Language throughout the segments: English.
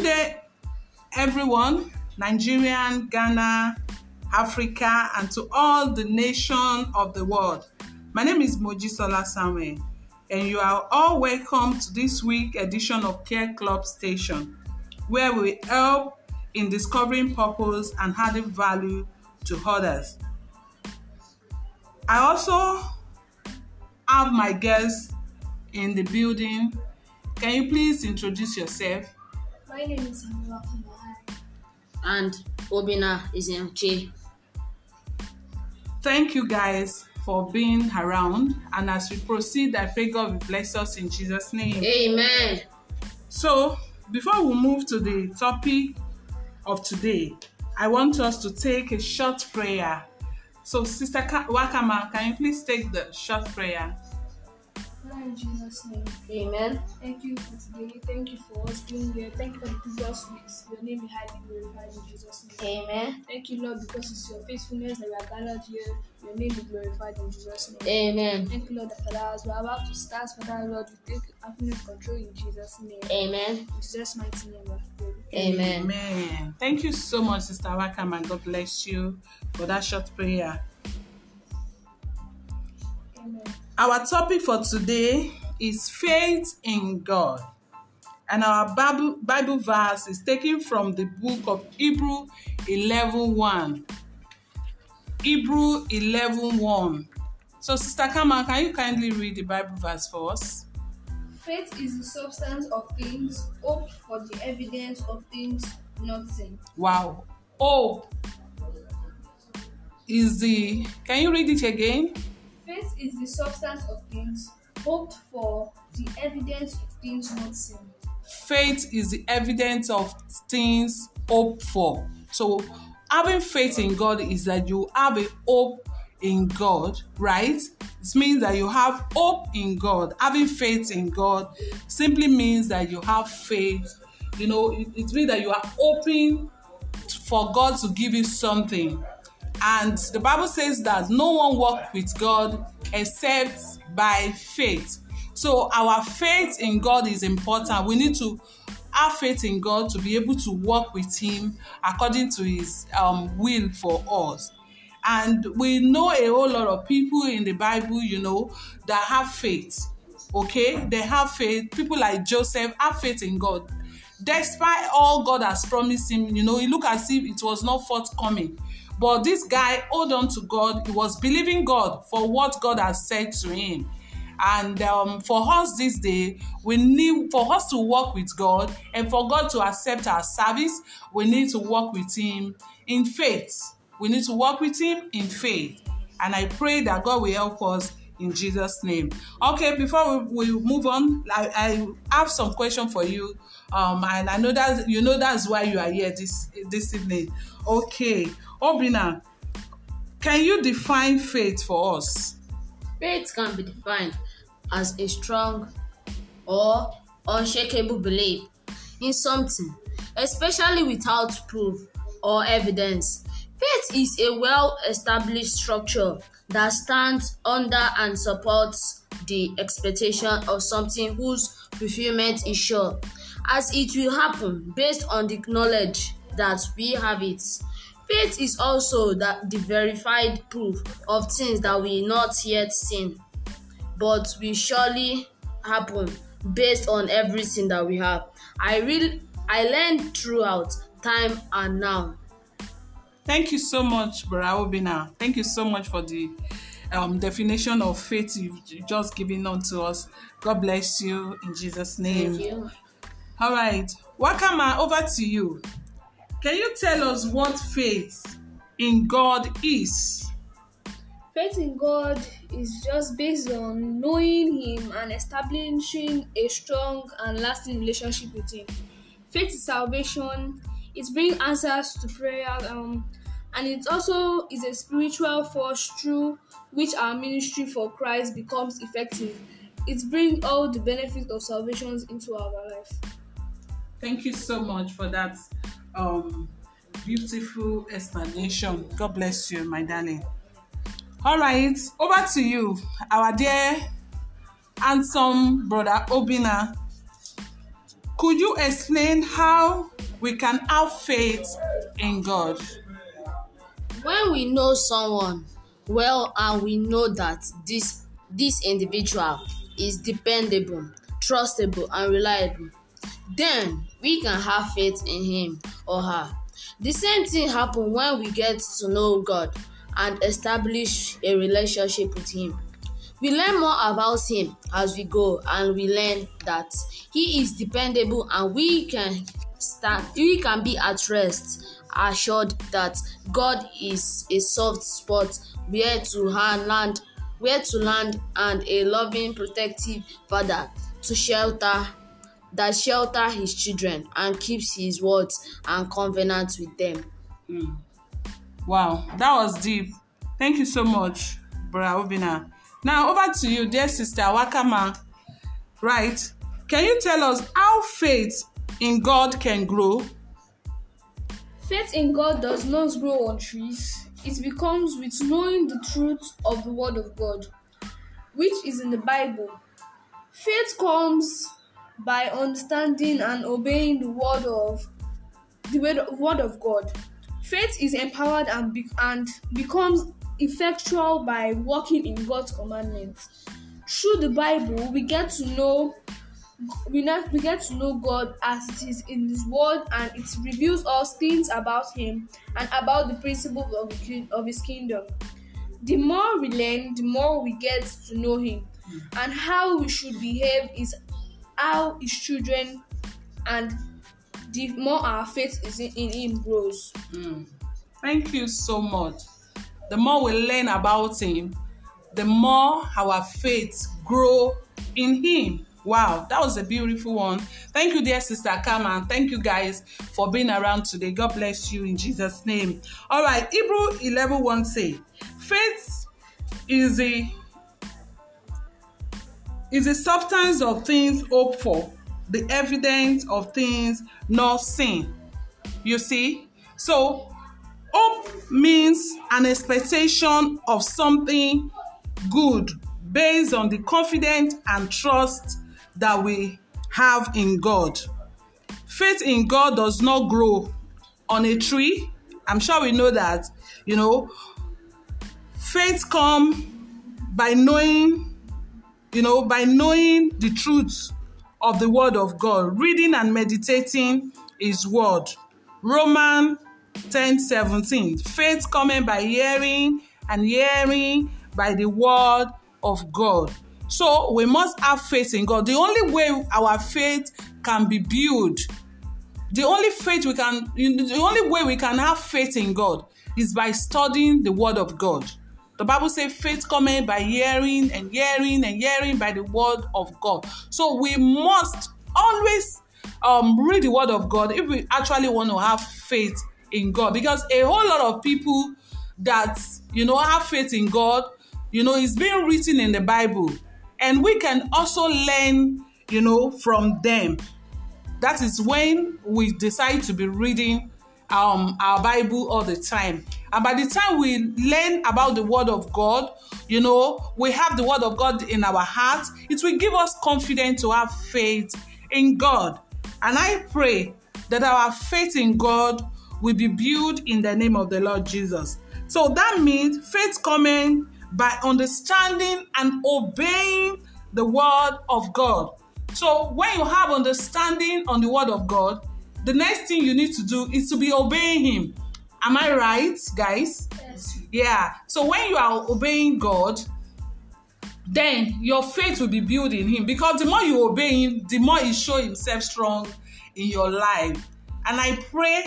Good day, everyone, Nigerian, Ghana, Africa, and to all the nation of the world. My name is Mojisola Samuel, and you are all welcome to this week edition of Care Club Station, where we help in discovering purpose and adding value to others. I also have my guests in the building. Can you please introduce yourself? My name is Amira Kamahari. and Obinna Izemche. Thank you guys for being around. And as we proceed, I pray God will bless us in Jesus' name. Amen. So, before we move to the topic of today, I want us to take a short prayer. So, Sister Wakama, can you please take the short prayer? Father, in Jesus' name, Amen. thank you for today. Thank you for us being here. Thank you for the previous weeks. Your name be highly glorified in Jesus' name. Amen. Thank you, Lord, because it's your faithfulness that we are gathered here. Your name be glorified in Jesus' name. Amen. Thank you, Lord, that Father, as we're about to start, Father, Lord, we take absolute control in Jesus' name. Amen. In Jesus' mighty name, we have. Amen. Amen. Thank you so much, Sister Wakama. God bless you for that short prayer. Amen. Our topic for today is faith in God. And our Bible, Bible verse is taken from the book of Hebrew 11:1. Hebrew 11:1. So, Sister Kama, can you kindly read the Bible verse for us? Faith is the substance of things, hope for the evidence of things not seen. Wow. Hope is the. Can you read it again? Faith is the substance of things, hoped for, the evidence of things not seen. faith is the evidence of things hoped for. So, having faith in God is that you have a hope in God, right? It means that you have hope in God. Having faith in God simply means that you have faith. You know, it, it means that you are hoping for God to give you something. And the Bible says that no one walks with God except by faith. So our faith in God is important. We need to have faith in God to be able to work with Him according to His um, will for us. And we know a whole lot of people in the Bible, you know, that have faith. Okay, they have faith. People like Joseph have faith in God despite all God has promised him, you know, he looked as if it was not forthcoming. But this guy hold on to God. He was believing God for what God has said to him. And um, for us this day, we need for us to work with God and for God to accept our service, we need to work with Him in faith. We need to work with Him in faith. And I pray that God will help us in Jesus' name. Okay, before we, we move on, I, I have some question for you. Um, and I know that you know that's why you are here this this evening. Okay, Obinna, can you define faith for us? Faith can be defined as a strong or unshakable belief in something, especially without proof or evidence. Faith is a well established structure that stands under and supports the expectation of something whose fulfillment is sure, as it will happen based on the knowledge that we have it. Faith is also that the verified proof of things that we not yet seen, but will surely happen based on everything that we have. I really I learned throughout time and now. Thank you so much, Bra Obinna. Thank you so much for the um, definition of faith you've just given unto us. God bless you in Jesus' name. Thank you. All right, Wakama, over to you. Can you tell us what faith in God is? Faith in God is just based on knowing Him and establishing a strong and lasting relationship with Him. Faith is salvation. It brings answers to prayer, um, and it also is a spiritual force through which our ministry for Christ becomes effective. It brings all the benefits of salvation into our life. Thank you so much for that um, beautiful explanation. God bless you, my darling. All right, over to you, our dear handsome brother Obinna. could you explain how we can have faith in God? When we know someone well and we know that this this individual is dependable, trustable and reliable, then we can have faith in him or her. The same thing happen when we get to know God and establish a relationship with him. We learn more about him as we go and we learn that he is dependable and we can stand we can be at rest assured that God is a soft spot where to land where to land and a loving protective father to shelter that shelter his children and keeps his words and covenant with them. Hmm. Wow, that was deep. Thank you so much, Brother Obinna. Now over to you, dear sister Wakama. Right? Can you tell us how faith in God can grow? Faith in God does not grow on trees. It becomes with knowing the truth of the Word of God, which is in the Bible. Faith comes by understanding and obeying the word of the word, of God. Faith is empowered and, be, and becomes effectual by walking in God's commandments. Through the Bible, we get to know we not we get to know God as it is in His Word, and it reveals us things about Him and about the principles of, of His kingdom. The more we learn, the more we get to know Him, and how we should behave is how His children, and the more our faith is in, in Him grows. Hmm. Thank you so much. The more we learn about Him, the more our faith grow in Him. Wow, that was a beautiful one. Thank you, dear sister Kama. Thank you guys for being around today. God bless you in Jesus' name. All right, Hebrew 11 1 say, faith is the is the substance of things hoped for, the evidence of things not seen. You see? So, hope means an expectation of something good based on the confidence and trust that we have in God. Faith in God does not grow on a tree. I'm sure we know that, you know. Faith come by knowing, you know, by knowing the truth of the word of God, reading and meditating his word. Roman 10 17. Faith coming by hearing and hearing by the word of God. So we must have faith in God. The only way our faith can be built, the only faith we can, the only way we can have faith in God is by studying the word of God. The Bible says faith coming by hearing and hearing and hearing by the word of God. So we must always um, read the word of God if we actually want to have faith in God. Because a whole lot of people that you know have faith in God, you know, it's being written in the Bible, and we can also learn, you know, from them. That is when we decide to be reading um, our Bible all the time. And by the time we learn about the Word of God, you know, we have the Word of God in our heart, it will give us confidence to have faith in God. And I pray that our faith in God will be built in the name of the Lord Jesus. So that means faith coming by understanding and obeying the Word of God. So when you have understanding on the Word of God, the next thing you need to do is to be obeying Him. Am I right, guys? Yes. Yeah. So when you are obeying God, then your faith will be built in Him because the more you obey Him, the more He show Himself strong in your life. And I pray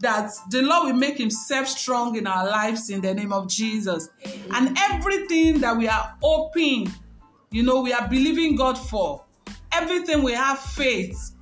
that the Lord will make Himself strong in our lives in the name of Jesus. And everything that we are hoping, you know, we are believing God for, everything we have faith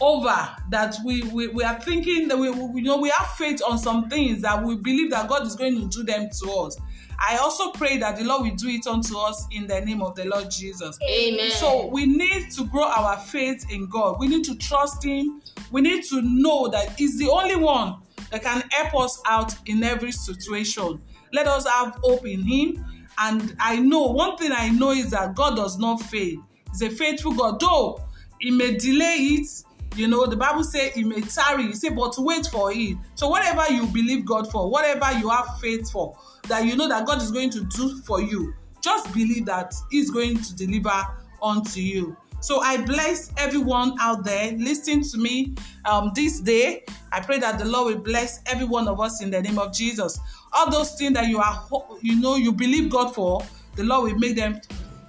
over that we, we, we are thinking that we, we you know we have faith on some things that we believe that God is going to do them to us. I also pray that the Lord will do it unto us in the name of the Lord Jesus. Amen. So we need to grow our faith in God. We need to trust Him. We need to know that He's the only one that can help us out in every situation. Let us have hope in Him. And I know one thing I know is that God does not fail. He's a faithful God. Though He may delay it. You know, the Bible says he may tarry. He say, but wait for it. So whatever you believe God for, whatever you have faith for, that you know that God is going to do for you, just believe that He's going to deliver unto you. So I bless everyone out there listening to me um, this day. I pray that the Lord will bless every one of us in the name of Jesus. All those things that you are, you know, you believe God for, the Lord will make them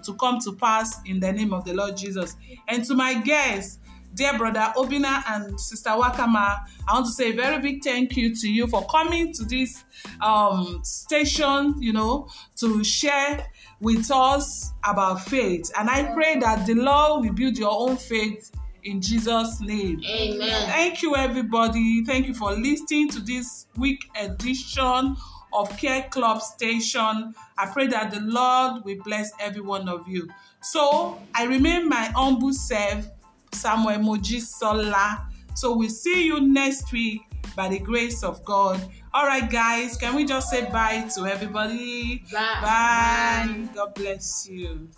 to come to pass in the name of the Lord Jesus. And to my guests, dear brother Obinna and sister Wakama, I want to say a very big thank you to you for coming to this um, station, you know, to share with us about faith. And I pray that the Lord will build your own faith in Jesus' name. Amen. Thank you, everybody. Thank you for listening to this week edition of Care Club Station. I pray that the Lord will bless every one of you. So I remain my humble self, Samuel Mojisola. So we'll see you next week by the grace of God. All right, guys, can we just say bye to everybody? Bye. Bye. God bless you.